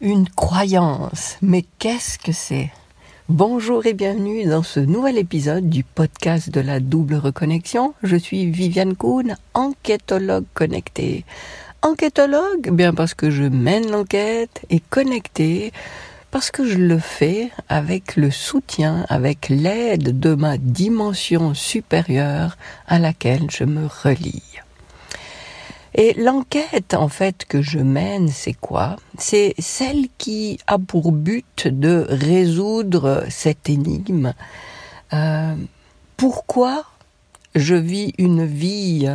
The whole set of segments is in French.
Une croyance. Mais qu'est-ce que c'est? Bonjour et bienvenue dans ce nouvel épisode du podcast de la double reconnexion. Je suis Viviane Kuhn, enquêtologue connectée. Enquêtologue, bien parce que je mène l'enquête et connectée parce que je le fais avec le soutien, avec l'aide de ma dimension supérieure à laquelle je me relie. Et l'enquête, en fait, que je mène, c'est quoi? C'est celle qui a pour but de résoudre cette énigme. Euh, pourquoi je vis une vie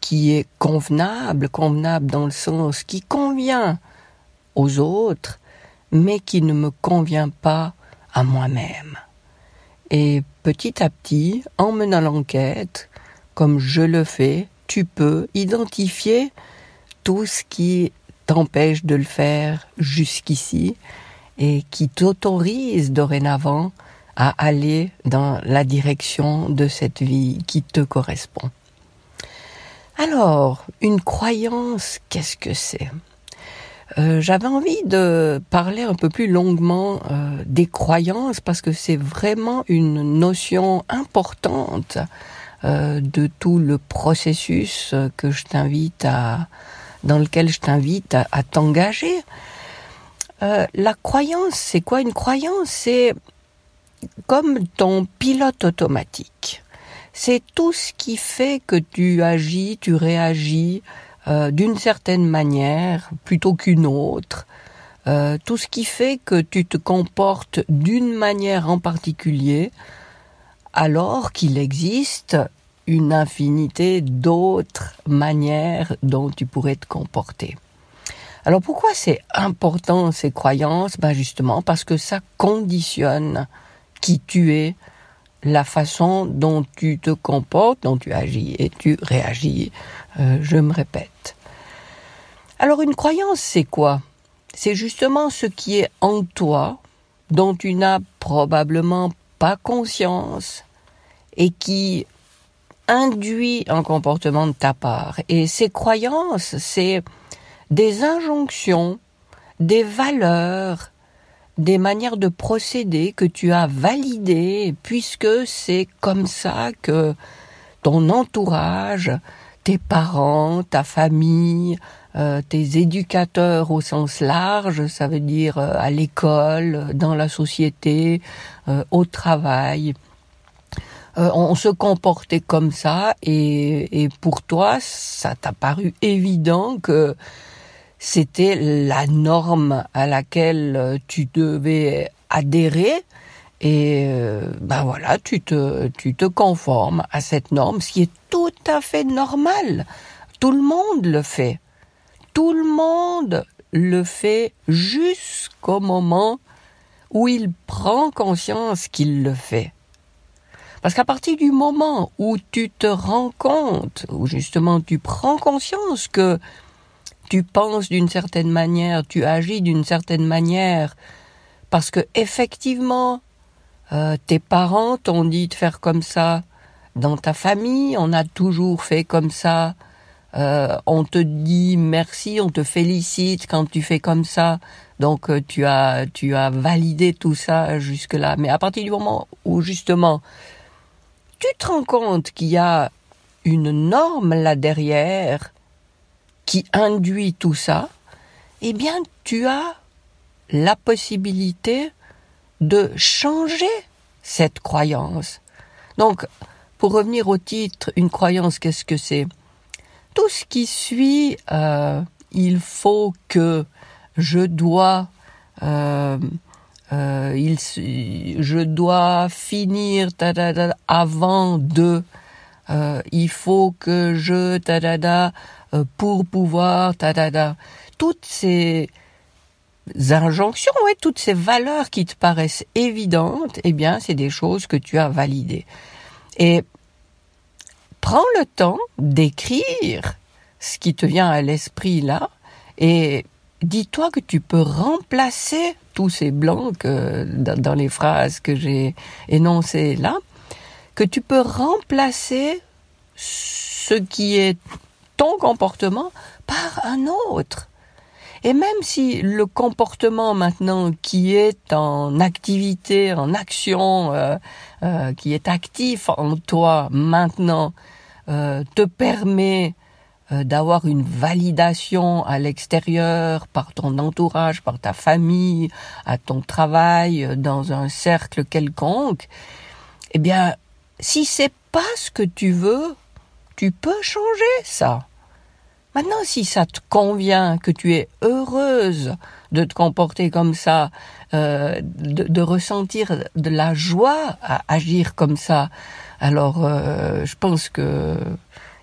qui est convenable, convenable dans le sens qui convient aux autres, mais qui ne me convient pas à moi-même. Et petit à petit, en menant l'enquête, comme je le fais, tu peux identifier tout ce qui t'empêche de le faire jusqu'ici et qui t'autorise dorénavant à aller dans la direction de cette vie qui te correspond. Alors, une croyance, qu'est-ce que c'est? Euh, J'avais envie de parler un peu plus longuement euh, des croyances parce que c'est vraiment une notion importante de tout le processus que je t'invite à, dans lequel je t'invite à, t'engager. Euh, la croyance, c'est quoi une croyance? C'est comme ton pilote automatique. C'est tout ce qui fait que tu agis, tu réagis euh, d'une certaine manière plutôt qu'une autre. tout ce qui fait que tu te comportes d'une manière en particulier alors qu'il existe une infinité d'autres manières dont tu pourrais te comporter. Alors pourquoi c'est important ces croyances? Ben justement parce que ça conditionne qui tu es, la façon dont tu te comportes, dont tu agis et tu réagis. Euh, je me répète. Alors une croyance c'est quoi? C'est justement ce qui est en toi, dont tu n'as probablement pas conscience et qui induit un comportement de ta part. Et ces croyances, c'est des injonctions, des valeurs, des manières de procéder que tu as validées puisque c'est comme ça que ton entourage, tes parents, ta famille, euh, tes éducateurs au sens large, ça veut dire euh, à l'école, dans la société, euh, au travail, euh, on se comportait comme ça et, et pour toi, ça t'a paru évident que c'était la norme à laquelle tu devais adhérer et euh, ben voilà, tu te, tu te conformes à cette norme, ce qui est tout à fait normal. Tout le monde le fait. Tout le monde le fait jusqu'au moment où il prend conscience qu'il le fait. Parce qu'à partir du moment où tu te rends compte, où justement tu prends conscience que tu penses d'une certaine manière, tu agis d'une certaine manière, parce que effectivement, euh, tes parents t'ont dit de faire comme ça, dans ta famille, on a toujours fait comme ça, euh, on te dit merci, on te félicite quand tu fais comme ça, donc euh, tu as tu as validé tout ça jusque là. Mais à partir du moment où justement tu te rends compte qu'il y a une norme là derrière qui induit tout ça, eh bien tu as la possibilité de changer cette croyance. Donc, pour revenir au titre, une croyance, qu'est-ce que c'est? Tout ce qui suit, euh, il faut que, je dois, euh, euh, il, je dois finir avant de, il faut que je pour pouvoir Toutes ces injonctions, ouais, toutes ces valeurs qui te paraissent évidentes, eh bien, c'est des choses que tu as validées. Et prends le temps d'écrire ce qui te vient à l'esprit là et dis-toi que tu peux remplacer tous ces blancs que, dans, les phrases que j'ai énoncées là, que tu peux remplacer ce qui est ton comportement par un autre. Et même si le comportement maintenant qui est en activité, en action, euh, euh, qui est actif en toi maintenant, euh, te permet d'avoir une validation à l'extérieur par ton entourage, par ta famille, à ton travail, dans un cercle quelconque, eh bien, si c'est pas ce que tu veux, tu peux changer ça. Maintenant, si ça te convient, que tu es heureuse de te comporter comme ça, euh, de, ressentir de la joie à agir comme ça, alors euh, je pense que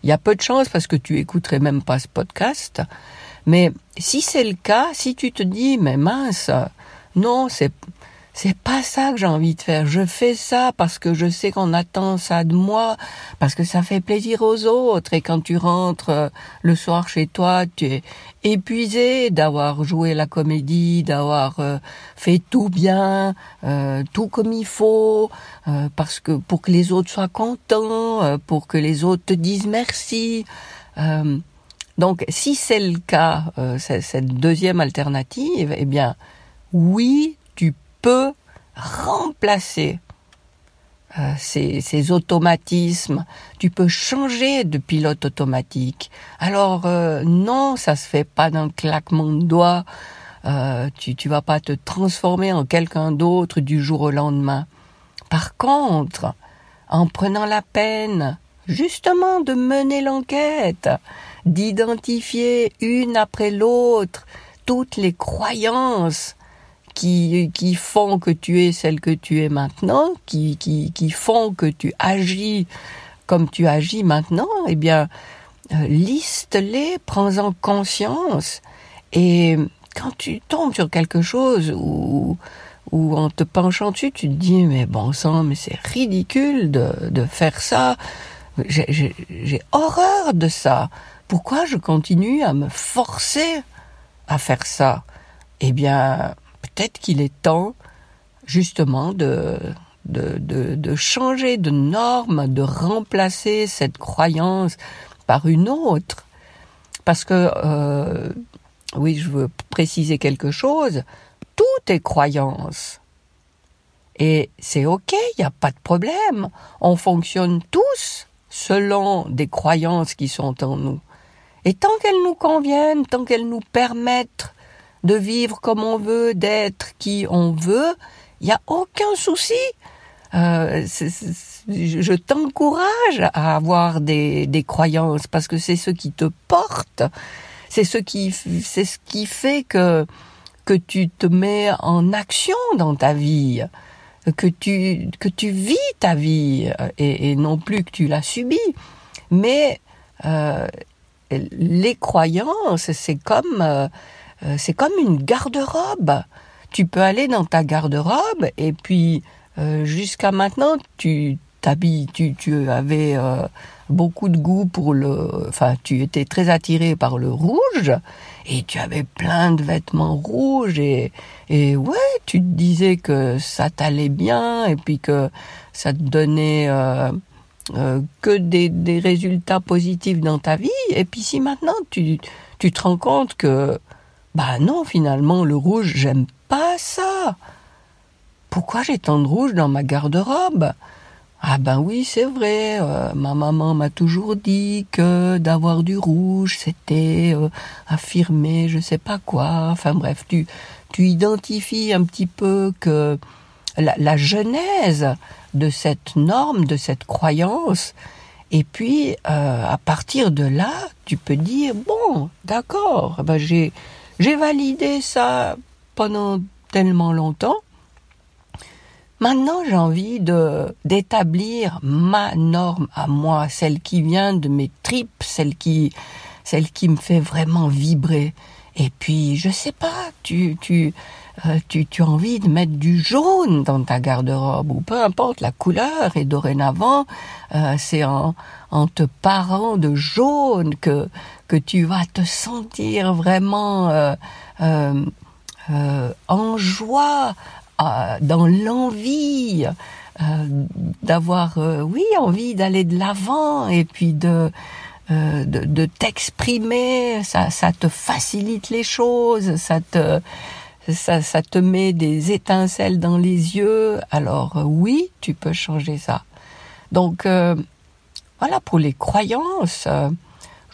il y a peu de chance parce que tu écouterais même pas ce podcast. Mais si c'est le cas, si tu te dis mais mince, non, c'est c'est pas ça que j'ai envie de faire. Je fais ça parce que je sais qu'on attend ça de moi, parce que ça fait plaisir aux autres. Et quand tu rentres euh, le soir chez toi, tu es épuisé d'avoir joué la comédie, d'avoir euh, fait tout bien, euh, tout comme il faut, parce que pour que les autres soient contents, pour que les autres te disent merci. donc, si c'est le cas, cette deuxième alternative, eh bien, oui, peut remplacer euh, ces, automatismes. Tu peux changer de pilote automatique. Alors euh, non, ça se fait pas d'un claquement de doigts. Euh, tu tu vas pas te transformer en quelqu'un d'autre du jour au lendemain. Par contre, en prenant la peine justement de mener l'enquête, d'identifier une après l'autre toutes les croyances qui, qui font que tu es celle que tu es maintenant, qui, qui, qui font que tu agis comme tu agis maintenant, eh bien, euh, liste-les, prends-en conscience. Et quand tu tombes sur quelque chose où, où en te penchant dessus, tu te dis, mais bon sang, mais c'est ridicule de, de faire ça. J'ai horreur de ça. Pourquoi je continue à me forcer à faire ça? Eh bien, peut-être qu'il est temps justement de, de, de, changer de norme, de remplacer cette croyance par une autre. Parce que, euh, oui, je veux préciser quelque chose, tout est croyance. Et c'est OK, il n'y a pas de problème. On fonctionne tous selon des croyances qui sont en nous. Et tant qu'elles nous conviennent, tant qu'elles nous permettent de vivre comme on veut, d'être qui on veut, il n'y a aucun souci. Euh, je t'encourage à avoir des, des croyances parce que c'est ce qui te porte, c'est ce qui c'est ce qui fait que que tu te mets en action dans ta vie, que tu que tu vis ta vie et, et non plus que tu la subis. Mais euh, les croyances, c'est comme euh, euh, c'est comme une garde-robe. Tu peux aller dans ta garde-robe et puis euh, jusqu'à maintenant tu t'habilles, tu, avais euh, beaucoup de goût pour le, enfin tu étais très attiré par le rouge et tu avais plein de vêtements rouges et ouais tu te disais que ça t'allait bien et puis que ça te donnait que des, résultats positifs dans ta vie et puis si maintenant tu te rends compte que bah non, finalement, le rouge, j'aime pas ça. Pourquoi j'ai tant de rouge dans ma garde-robe? Ah ben oui, c'est vrai. Euh, ma maman m'a toujours dit que d'avoir du rouge, c'était euh, affirmer je sais pas quoi. Enfin bref, tu, tu identifies un petit peu que la, la genèse de cette norme, de cette croyance, et puis, euh, à partir de là, tu peux dire, bon, d'accord, ben j'ai, j'ai validé ça pendant tellement longtemps. Maintenant, j'ai envie d'établir ma norme à moi, celle qui vient de mes tripes, celle qui celle qui me fait vraiment vibrer. Et puis, je sais pas, tu tu euh, tu, tu as envie de mettre du jaune dans ta garde-robe ou peu importe la couleur et dorénavant euh, c'est en, en te parant de jaune que que tu vas te sentir vraiment euh, euh, en joie, dans l'envie d'avoir, oui, envie d'aller de l'avant et puis de euh, de, t'exprimer, ça, ça te facilite les choses, ça te, ça, ça te met des étincelles dans les yeux. Alors euh, oui, tu peux changer ça. Donc euh, voilà pour les croyances.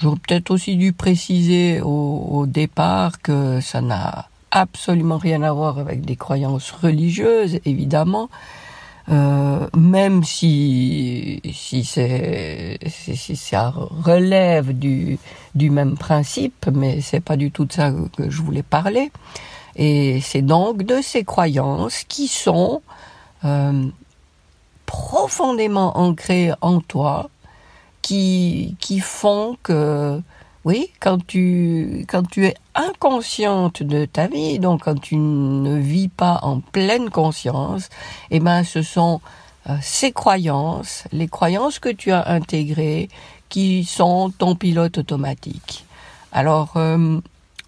J'aurais peut-être aussi dû préciser au, au départ que ça n'a absolument rien à voir avec des croyances religieuses, évidemment. Euh, même si si c'est si, ça relève du du même principe, mais c'est pas du tout de ça que je voulais parler. Et c'est donc de ces croyances qui sont euh, profondément ancrées en toi, qui qui font que oui, quand tu, quand tu es inconsciente de ta vie, donc quand tu ne vis pas en pleine conscience, eh ben, ce sont euh, ces croyances, les croyances que tu as intégrées, qui sont ton pilote automatique. Alors, euh,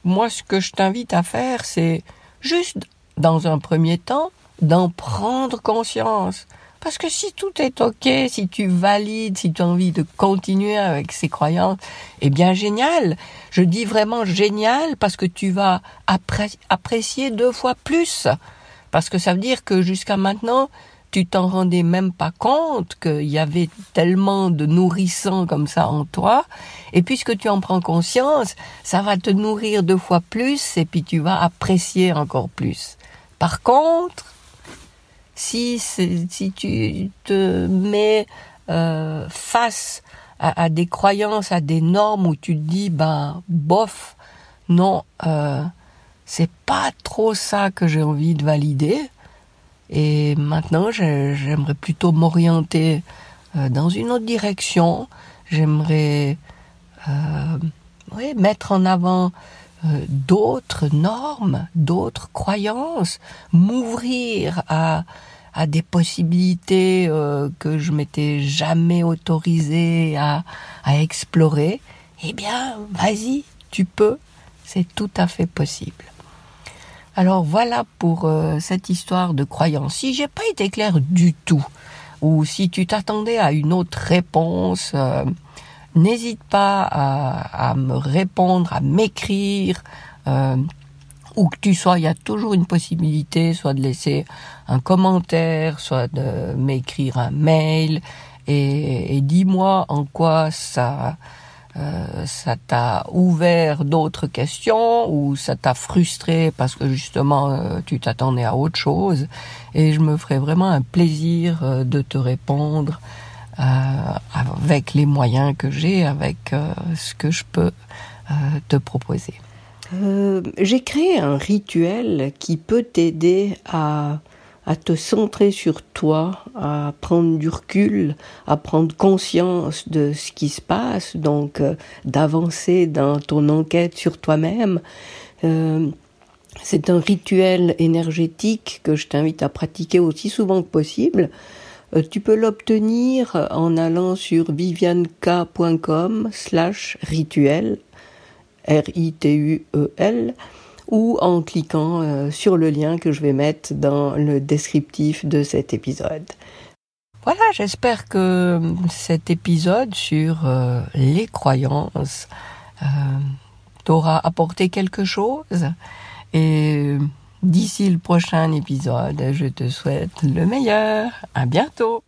moi, ce que je t'invite à faire, c'est juste, dans un premier temps, d'en prendre conscience. Parce que si tout est OK, si tu valides, si tu as envie de continuer avec ces croyances, eh bien génial. Je dis vraiment génial parce que tu vas apprécier deux fois plus. Parce que ça veut dire que jusqu'à maintenant, tu t'en rendais même pas compte qu'il y avait tellement de nourrissant comme ça en toi. Et puisque tu en prends conscience, ça va te nourrir deux fois plus et puis tu vas apprécier encore plus. Par contre, si, si tu te mets euh, face à, des croyances, à des normes où tu te dis, ben, bof, non, euh, c'est pas trop ça que j'ai envie de valider. Et maintenant, j'aimerais plutôt m'orienter euh, dans une autre direction. J'aimerais mettre en avant d'autres normes, d'autres croyances, m'ouvrir à, des possibilités euh, que je m'étais jamais autorisé à explorer, eh bien, vas-y, tu peux, c'est tout à fait possible. Alors voilà pour euh, cette histoire de croyance. Si j'ai pas été clair du tout, ou si tu t'attendais à une autre réponse, euh, n'hésite pas à, me répondre, à m'écrire où que tu sois, il y a toujours une possibilité, soit de laisser un commentaire, soit de m'écrire un mail, et dis-moi en quoi ça euh, ça t'a ouvert d'autres questions ou ça t'a frustré parce que justement euh, tu t'attendais à autre chose? Et je me ferai vraiment un plaisir euh, de te répondre avec les moyens que j'ai, avec ce que je peux te proposer. J'ai créé un rituel qui peut t'aider à, à te centrer sur toi, à prendre du recul, à prendre conscience de ce qui se passe, donc euh, d'avancer dans ton enquête sur toi-même. Euh, c'est un rituel énergétique que je t'invite à pratiquer aussi souvent que possible. tu peux l'obtenir en allant sur vivianka.com slash rituel R-I-T-U-E-L, ou en cliquant euh, sur le lien que je vais mettre dans le descriptif de cet épisode. Voilà, j'espère que cet épisode sur euh, les croyances euh, t'aura apporté quelque chose. Et d'ici le prochain épisode, je te souhaite le meilleur. À bientôt.